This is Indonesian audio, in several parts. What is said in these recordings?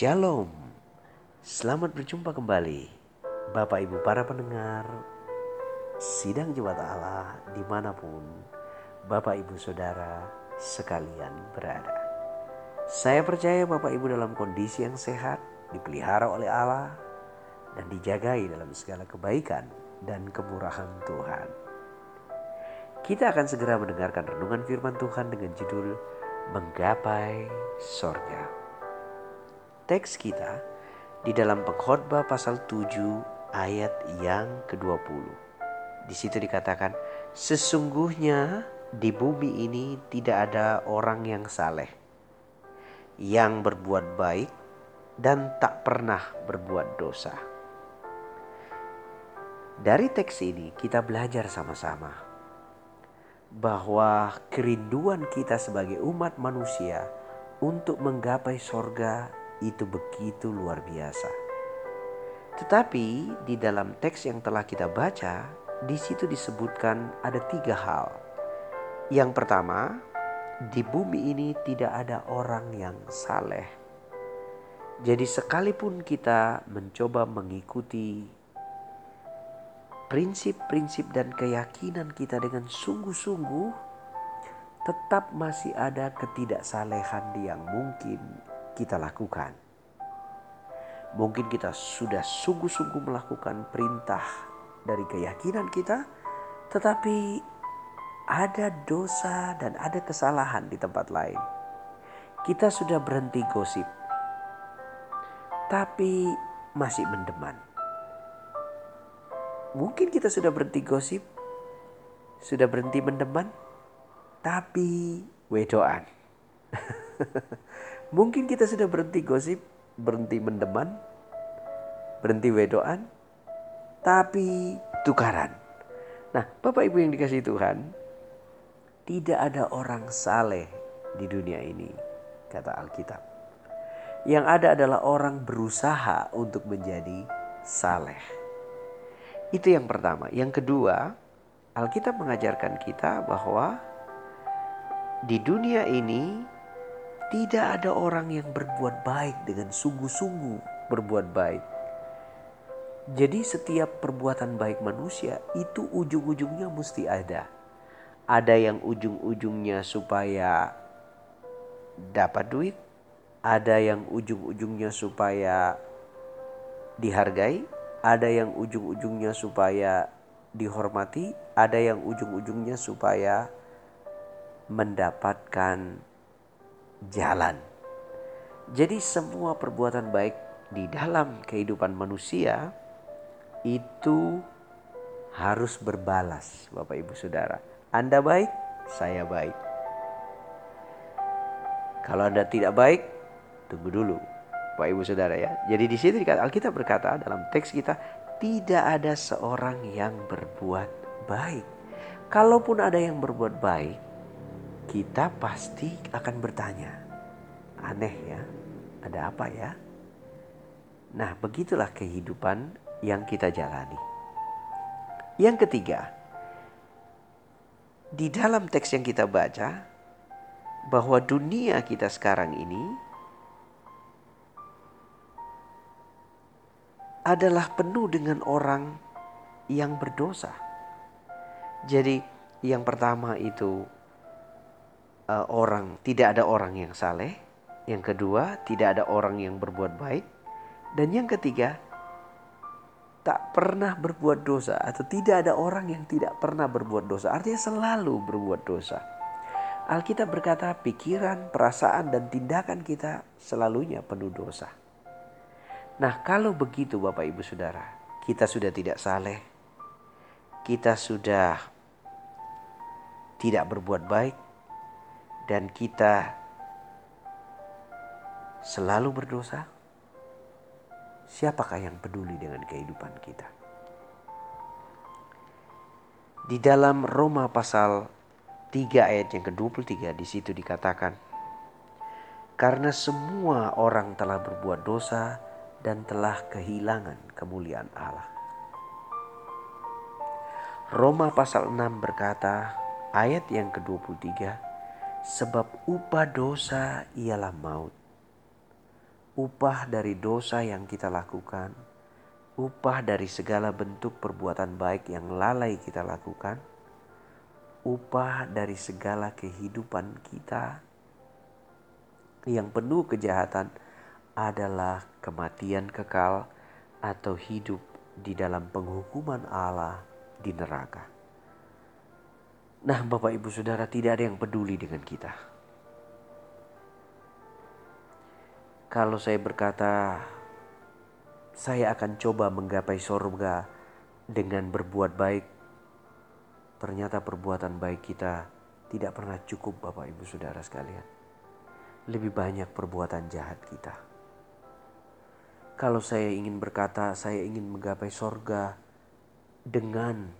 Shalom, selamat berjumpa kembali Bapak Ibu para pendengar Sidang Jemaat Allah di mana pun Bapak Ibu Saudara sekalian berada. Saya percaya Bapak Ibu dalam kondisi yang sehat, dipelihara oleh Allah Dan dijagai dalam segala kebaikan dan kemurahan Tuhan. Kita akan segera mendengarkan renungan firman Tuhan dengan judul Menggapai Sorga teks kita di dalam pengkhotbah pasal 7 ayat yang ke-20. Di situ dikatakan, sesungguhnya di bumi ini tidak ada orang yang saleh, yang berbuat baik dan tak pernah berbuat dosa. Dari teks ini kita belajar sama-sama bahwa kerinduan kita sebagai umat manusia untuk menggapai sorga itu begitu luar biasa. Tetapi di dalam teks yang telah kita baca, di situ disebutkan ada tiga hal. Yang pertama, di bumi ini tidak ada orang yang saleh. Jadi sekalipun kita mencoba mengikuti prinsip-prinsip dan keyakinan kita dengan sungguh-sungguh, tetap masih ada ketidaksalehan yang mungkin kita lakukan. Mungkin kita sudah sungguh-sungguh melakukan perintah dari keyakinan kita, tetapi ada dosa dan ada kesalahan di tempat lain. Kita sudah berhenti gosip, tapi masih mendeman. Mungkin kita sudah berhenti gosip, sudah berhenti mendeman, tapi wedoan. Mungkin kita sudah berhenti gosip, berhenti mendeman, berhenti wedoan, tapi tukaran. Nah, Bapak Ibu yang dikasih Tuhan, tidak ada orang saleh di dunia ini, kata Alkitab. Yang ada adalah orang berusaha untuk menjadi saleh. Itu yang pertama. Yang kedua, Alkitab mengajarkan kita bahwa di dunia ini tidak ada orang yang berbuat baik dengan sungguh-sungguh berbuat baik. Jadi setiap perbuatan baik manusia itu ujung-ujungnya mesti ada. Ada yang ujung-ujungnya supaya dapat duit, ada yang ujung-ujungnya supaya dihargai, ada yang ujung-ujungnya supaya dihormati, ada yang ujung-ujungnya supaya mendapatkan jalan. Jadi semua perbuatan baik di dalam kehidupan manusia itu harus berbalas Bapak Ibu Saudara. Anda baik, saya baik. Kalau Anda tidak baik, tunggu dulu Bapak Ibu Saudara ya. Jadi di sini Alkitab berkata dalam teks kita tidak ada seorang yang berbuat baik. Kalaupun ada yang berbuat baik, kita pasti akan bertanya, aneh ya, ada apa ya? Nah, begitulah kehidupan yang kita jalani. Yang ketiga, di dalam teks yang kita baca, bahwa dunia kita sekarang ini adalah penuh dengan orang yang berdosa. Jadi, yang pertama itu uh, orang, tidak ada orang yang saleh. Yang kedua, tidak ada orang yang berbuat baik. Dan yang ketiga, tak pernah berbuat dosa atau tidak ada orang yang tidak pernah berbuat dosa. Artinya selalu berbuat dosa. Alkitab berkata pikiran, perasaan dan tindakan kita selalunya penuh dosa. Nah, kalau begitu Bapak Ibu Saudara, kita sudah tidak saleh. Kita sudah tidak berbuat baik, dan kita selalu berdosa, siapakah yang peduli dengan kehidupan kita? Di dalam Roma pasal 3 ayat yang ke-23 di situ dikatakan, karena semua orang telah berbuat dosa dan telah kehilangan kemuliaan Allah. Roma pasal 6 berkata, ayat yang ke-23, sebab upah dosa ialah maut. upah dari dosa yang kita lakukan, upah dari segala bentuk perbuatan baik yang lalai kita lakukan, upah dari segala kehidupan kita yang penuh kejahatan adalah kematian kekal atau hidup di dalam penghukuman Allah di neraka. Nah, Bapak Ibu Saudara, tidak ada yang peduli dengan kita. Kalau saya berkata, saya akan coba menggapai sorga dengan berbuat baik, ternyata perbuatan baik kita tidak pernah cukup, Bapak Ibu Saudara sekalian. Lebih banyak perbuatan jahat kita. Kalau saya ingin berkata, saya ingin menggapai sorga dengan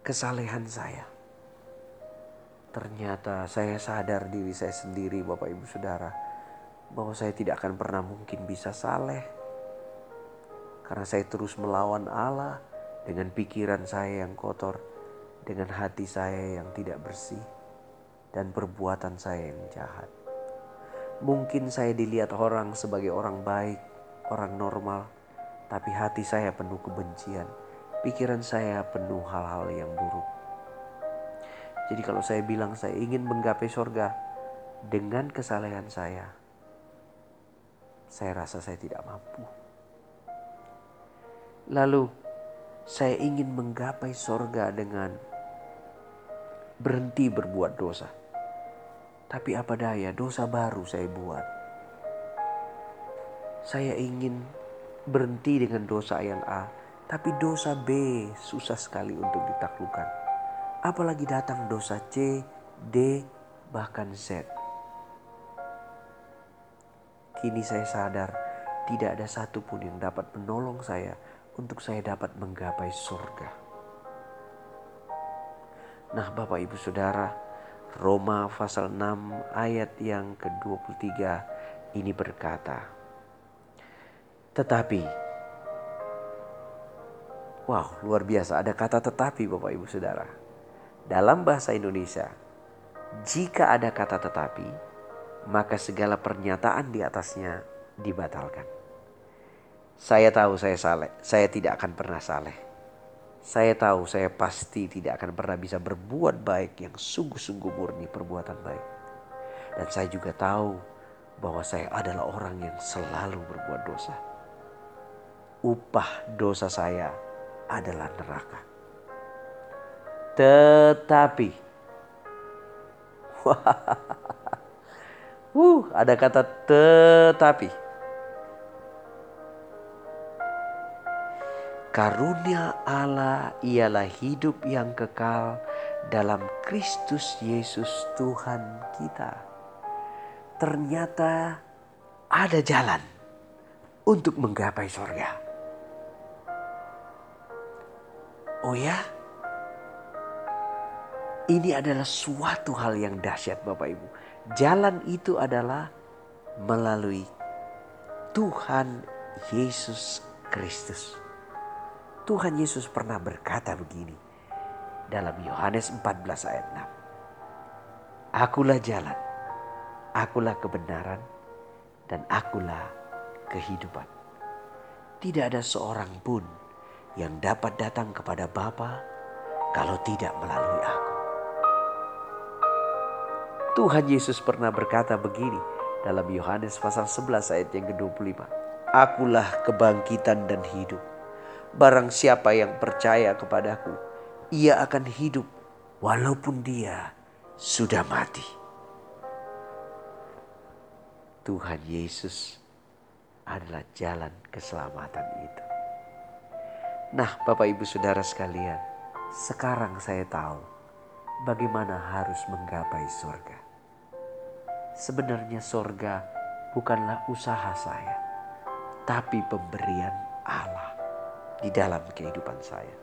kesalehan saya. Ternyata saya sadar diri saya sendiri Bapak Ibu Saudara bahwa saya tidak akan pernah mungkin bisa saleh. Karena saya terus melawan Allah dengan pikiran saya yang kotor, dengan hati saya yang tidak bersih, dan perbuatan saya yang jahat. Mungkin saya dilihat orang sebagai orang baik, orang normal, tapi hati saya penuh kebencian pikiran saya penuh hal-hal yang buruk. Jadi kalau saya bilang saya ingin menggapai sorga dengan kesalehan saya, saya rasa saya tidak mampu. Lalu saya ingin menggapai sorga dengan berhenti berbuat dosa. Tapi apa daya dosa baru saya buat. Saya ingin berhenti dengan dosa yang A tapi dosa B susah sekali untuk ditaklukkan. Apalagi datang dosa C, D, bahkan Z. Kini saya sadar tidak ada satupun yang dapat menolong saya untuk saya dapat menggapai surga. Nah Bapak Ibu Saudara, Roma pasal 6 ayat yang ke-23 ini berkata, Tetapi Wow, luar biasa. Ada kata tetapi Bapak Ibu Saudara. Dalam bahasa Indonesia, jika ada kata tetapi, maka segala pernyataan di atasnya dibatalkan. Saya tahu saya saleh, saya tidak akan pernah saleh. Saya tahu saya pasti tidak akan pernah bisa berbuat baik yang sungguh-sungguh murni perbuatan baik. Dan saya juga tahu bahwa saya adalah orang yang selalu berbuat dosa. Upah dosa saya adalah neraka. Tetapi, uh, ada kata tetapi. Karunia Allah ialah hidup yang kekal dalam Kristus Yesus Tuhan kita. Ternyata ada jalan untuk menggapai surga. Oh ya? Ini adalah suatu hal yang dahsyat Bapak Ibu. Jalan itu adalah melalui Tuhan Yesus Kristus. Tuhan Yesus pernah berkata begini dalam Yohanes 14 ayat 6. Akulah jalan, akulah kebenaran, dan akulah kehidupan. Tidak ada seorang pun yang dapat datang kepada Bapa kalau tidak melalui aku. Tuhan Yesus pernah berkata begini dalam Yohanes pasal 11 ayat yang ke-25. Akulah kebangkitan dan hidup. Barang siapa yang percaya kepadaku, ia akan hidup walaupun dia sudah mati. Tuhan Yesus adalah jalan keselamatan itu. Nah, Bapak Ibu Saudara sekalian, sekarang saya tahu bagaimana harus menggapai surga. Sebenarnya surga bukanlah usaha saya, tapi pemberian Allah di dalam kehidupan saya.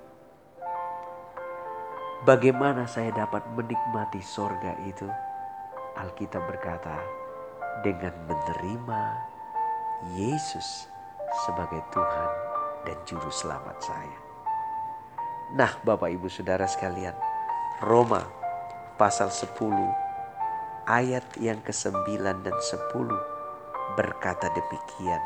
Bagaimana saya dapat menikmati surga itu? Alkitab berkata, dengan menerima Yesus sebagai Tuhan dan juru selamat saya. Nah Bapak Ibu Saudara sekalian, Roma pasal 10 ayat yang ke-9 dan 10 berkata demikian.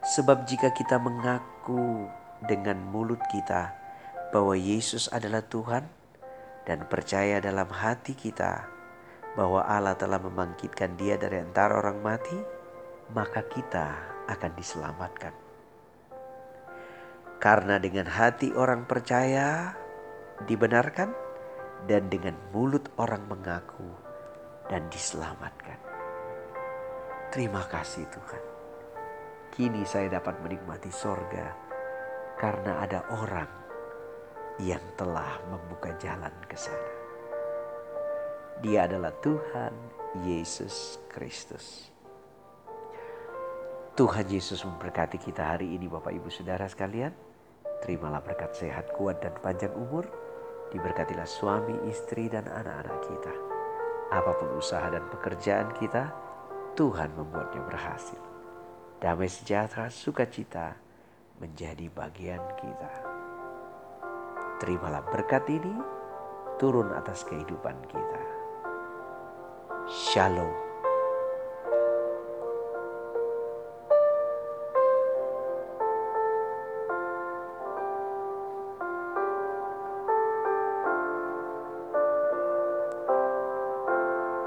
Sebab jika kita mengaku dengan mulut kita bahwa Yesus adalah Tuhan dan percaya dalam hati kita bahwa Allah telah membangkitkan dia dari antara orang mati, maka kita akan diselamatkan. Karena dengan hati orang percaya dibenarkan dan dengan mulut orang mengaku dan diselamatkan. Terima kasih Tuhan. Kini saya dapat menikmati sorga karena ada orang yang telah membuka jalan ke sana. Dia adalah Tuhan Yesus Kristus. Tuhan Yesus memberkati kita hari ini Bapak Ibu Saudara sekalian. Terimalah berkat sehat, kuat dan panjang umur. Diberkatilah suami, istri dan anak-anak kita. Apa pun usaha dan pekerjaan kita, Tuhan membuatnya berhasil. Damai sejahtera, sukacita menjadi bagian kita. Terimalah berkat ini turun atas kehidupan kita. Shalom.